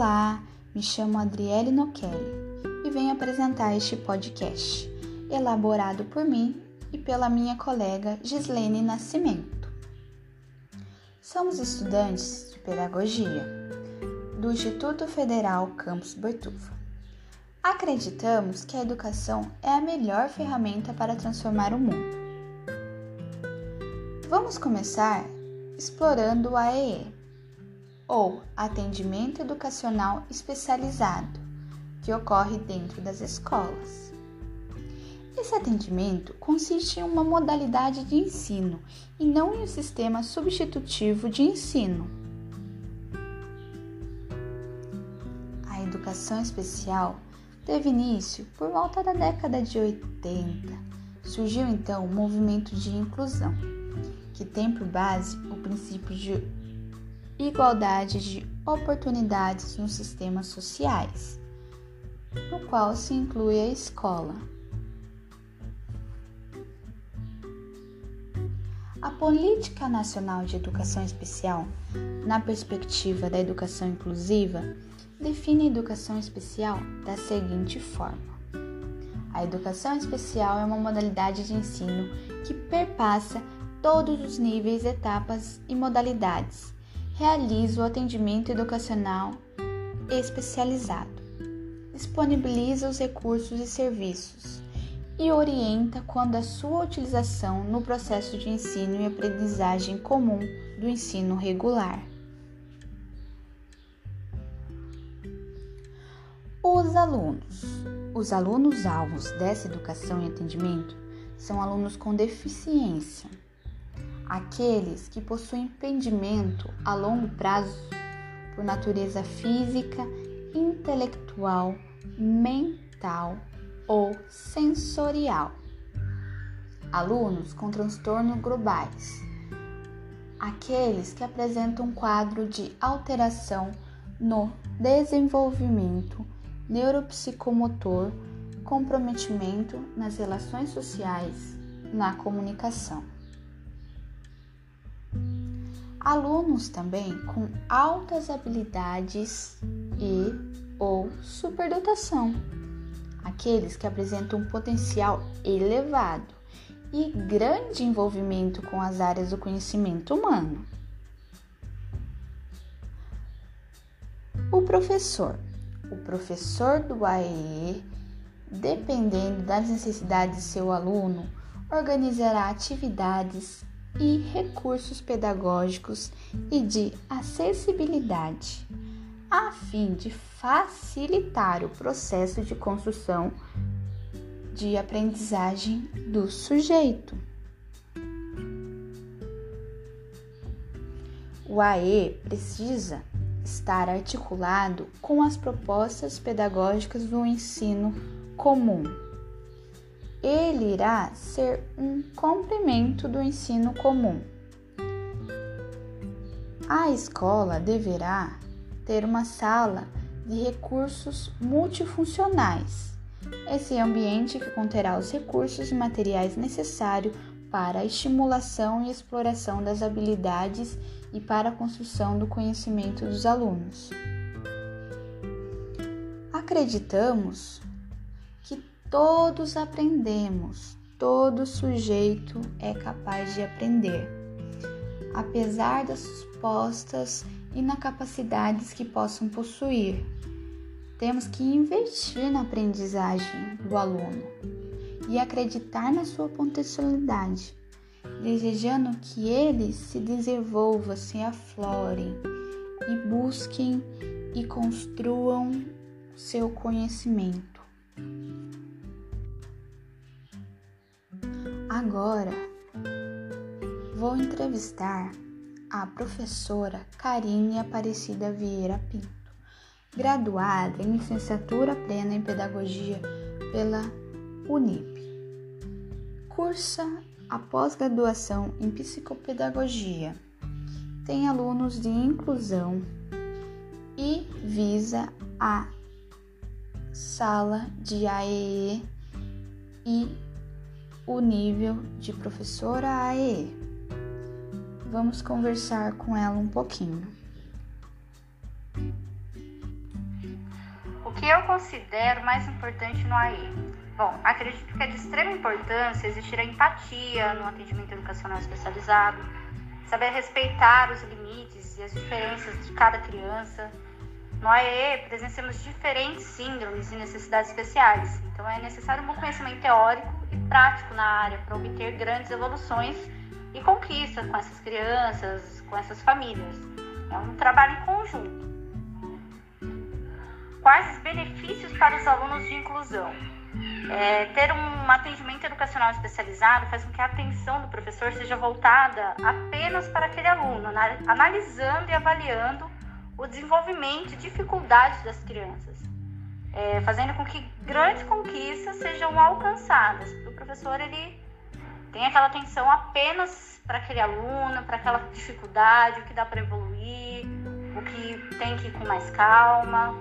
Olá, me chamo Adriele Nokelli e venho apresentar este podcast, elaborado por mim e pela minha colega Gislene Nascimento. Somos estudantes de Pedagogia do Instituto Federal Campus Boituva. Acreditamos que a educação é a melhor ferramenta para transformar o mundo. Vamos começar explorando o AEE ou atendimento educacional especializado, que ocorre dentro das escolas. Esse atendimento consiste em uma modalidade de ensino e não em um sistema substitutivo de ensino. A educação especial teve início por volta da década de 80. Surgiu então o movimento de inclusão, que tem por base o princípio de igualdade de oportunidades nos sistemas sociais, no qual se inclui a escola. A Política Nacional de Educação Especial, na perspectiva da educação inclusiva, define a educação especial da seguinte forma: A educação especial é uma modalidade de ensino que perpassa todos os níveis, etapas e modalidades realiza o atendimento educacional especializado, disponibiliza os recursos e serviços e orienta quando a sua utilização no processo de ensino e aprendizagem comum do ensino regular. Os alunos. Os alunos alvos dessa educação e atendimento são alunos com deficiência aqueles que possuem impedimento a longo prazo por natureza física, intelectual, mental ou sensorial. Alunos com transtornos globais. Aqueles que apresentam um quadro de alteração no desenvolvimento neuropsicomotor, comprometimento nas relações sociais, na comunicação alunos também com altas habilidades e ou superdotação, aqueles que apresentam um potencial elevado e grande envolvimento com as áreas do conhecimento humano. O professor. O professor do AEE, dependendo das necessidades de seu aluno, organizará atividades e recursos pedagógicos e de acessibilidade, a fim de facilitar o processo de construção de aprendizagem do sujeito. O AE precisa estar articulado com as propostas pedagógicas do ensino comum ele irá ser um complemento do ensino comum. A escola deverá ter uma sala de recursos multifuncionais. Esse ambiente que conterá os recursos e materiais necessários para a estimulação e exploração das habilidades e para a construção do conhecimento dos alunos. Acreditamos Todos aprendemos, todo sujeito é capaz de aprender, apesar das supostas inacapacidades que possam possuir. Temos que investir na aprendizagem do aluno e acreditar na sua potencialidade, desejando que eles se desenvolvam, se aflorem e busquem e construam seu conhecimento. Agora vou entrevistar a professora Karine Aparecida Vieira Pinto, graduada em licenciatura plena em pedagogia pela Unip. Cursa a pós-graduação em psicopedagogia. Tem alunos de inclusão e visa a sala de AEE e o nível de professora AE. Vamos conversar com ela um pouquinho. eu considero mais importante no AE? Bom, acredito que é de extrema importância existir a empatia no atendimento educacional especializado, saber respeitar os limites e as diferenças de cada criança. No AE, presenciamos diferentes síndromes e necessidades especiais, então é necessário um conhecimento teórico e prático na área para obter grandes evoluções e conquistas com essas crianças, com essas famílias. É um trabalho em conjunto. Quais os benefícios para os alunos de inclusão? É, ter um atendimento educacional especializado faz com que a atenção do professor seja voltada apenas para aquele aluno, analisando e avaliando o desenvolvimento e dificuldades das crianças, é, fazendo com que grandes conquistas sejam alcançadas. O professor ele tem aquela atenção apenas para aquele aluno, para aquela dificuldade, o que dá para evoluir, o que tem que ir com mais calma.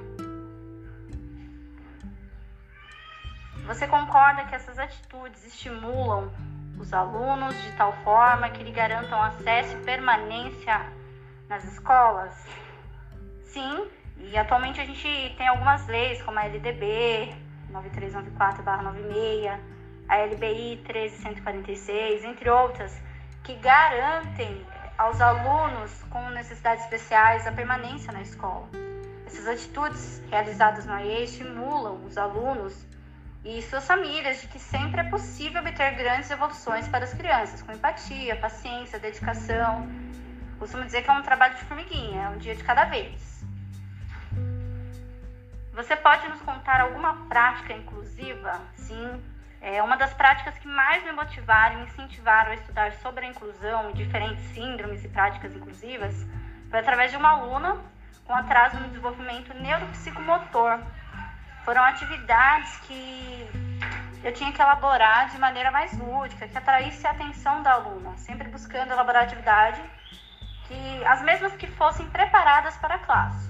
Você concorda que essas atitudes estimulam os alunos de tal forma que lhe garantam acesso e permanência nas escolas? Sim, e atualmente a gente tem algumas leis, como a LDB 9394-96, a LBI 13146, entre outras, que garantem aos alunos com necessidades especiais a permanência na escola. Essas atitudes realizadas no AE estimulam os alunos e suas famílias de que sempre é possível obter grandes evoluções para as crianças, com empatia, paciência, dedicação. Costumo dizer que é um trabalho de formiguinha, é um dia de cada vez. Você pode nos contar alguma prática inclusiva? Sim, é uma das práticas que mais me motivaram e me incentivaram a estudar sobre a inclusão e diferentes síndromes e práticas inclusivas foi através de uma aluna com atraso no desenvolvimento neuropsicomotor, foram atividades que eu tinha que elaborar de maneira mais lúdica, que atraísse a atenção da aluna, sempre buscando elaborar atividade que as mesmas que fossem preparadas para a classe,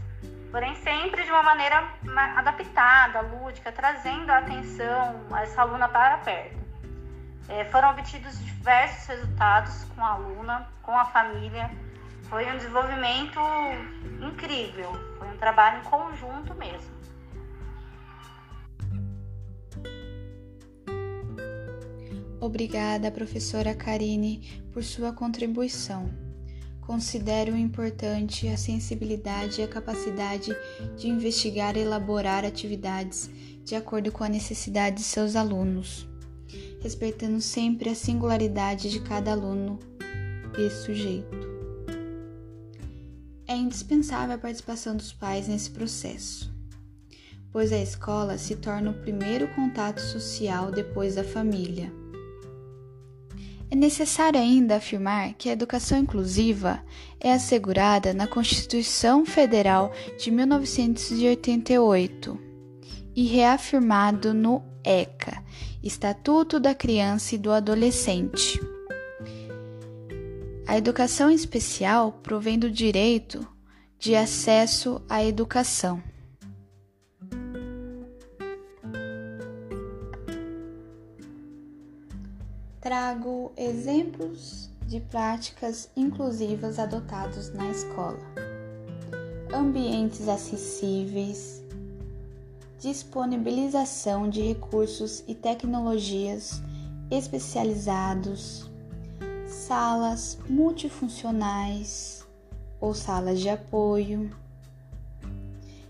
porém sempre de uma maneira adaptada, lúdica, trazendo a atenção essa aluna para perto. É, foram obtidos diversos resultados com a aluna, com a família. Foi um desenvolvimento incrível, foi um trabalho em conjunto mesmo. Obrigada, professora Karine, por sua contribuição. Considero importante a sensibilidade e a capacidade de investigar e elaborar atividades de acordo com a necessidade de seus alunos, respeitando sempre a singularidade de cada aluno e sujeito. É indispensável a participação dos pais nesse processo, pois a escola se torna o primeiro contato social depois da família. É necessário ainda afirmar que a educação inclusiva é assegurada na Constituição Federal de 1988 e reafirmado no ECA, Estatuto da Criança e do Adolescente. A educação especial provém do direito de acesso à educação. Trago exemplos de práticas inclusivas adotados na escola. Ambientes acessíveis, disponibilização de recursos e tecnologias especializados, salas multifuncionais ou salas de apoio,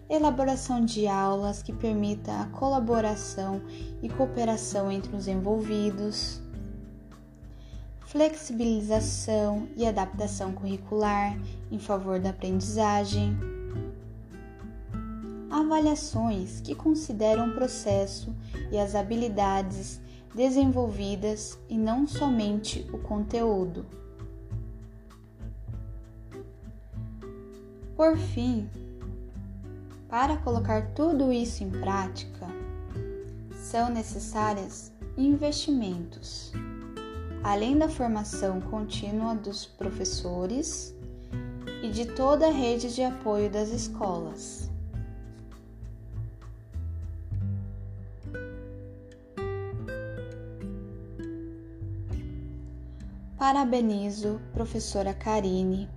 elaboração de aulas que permita a colaboração e cooperação entre os envolvidos flexibilização e adaptação curricular em favor da aprendizagem, avaliações que consideram o processo e as habilidades desenvolvidas e não somente o conteúdo. Por fim, para colocar tudo isso em prática, são necessários investimentos além da formação contínua dos professores e de toda a rede de apoio das escolas. Parabenizo professora Karine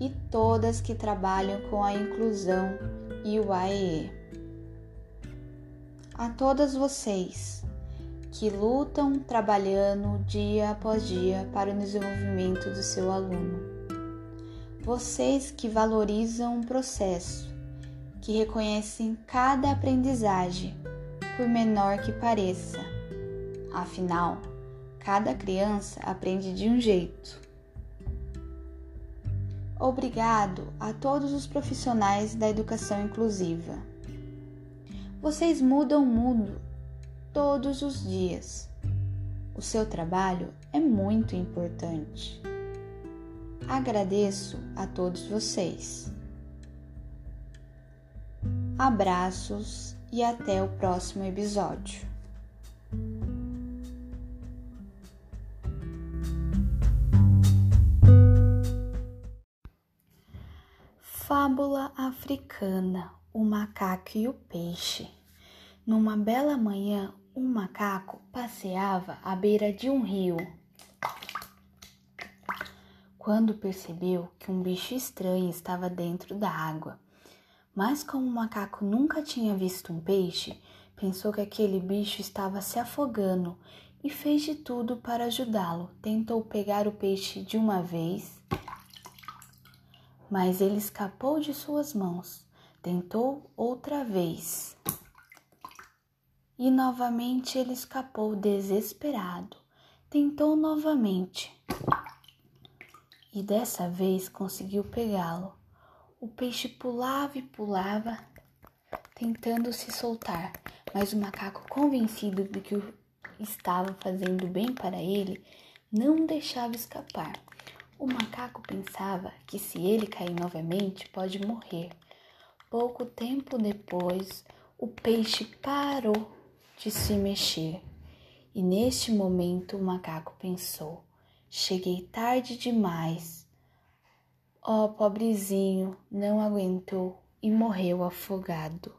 e todas que trabalham com a inclusão e o AEE. a todas vocês que lutam trabalhando dia após dia para o desenvolvimento do seu aluno. Vocês que valorizam o processo, que reconhecem cada aprendizagem, por menor que pareça. Afinal, cada criança aprende de um jeito. Obrigado a todos os profissionais da educação inclusiva. Vocês mudam o mundo todos os dias. O seu trabalho é muito importante. Agradeço a todos vocês. Abraços e até o próximo episódio. Fábula africana: O macaco e o peixe. Numa bela manhã, um macaco passeava à beira de um rio. Quando percebeu que um bicho estranho estava dentro da água, mas como o macaco nunca tinha visto um peixe, pensou que aquele bicho estava se afogando e fez de tudo para ajudá-lo. Tentou pegar o peixe de uma vez, mas ele escapou de suas mãos. Tentou outra vez. E novamente ele escapou desesperado. Tentou novamente. E dessa vez conseguiu pegá-lo. O peixe pulava e pulava, tentando se soltar, mas o macaco, convencido de que estava fazendo bem para ele, não deixava escapar. O macaco pensava que se ele cair novamente, pode morrer. Pouco tempo depois, o peixe parou de se mexer. E neste momento o macaco pensou: cheguei tarde demais. Oh, pobrezinho, não aguentou e morreu afogado.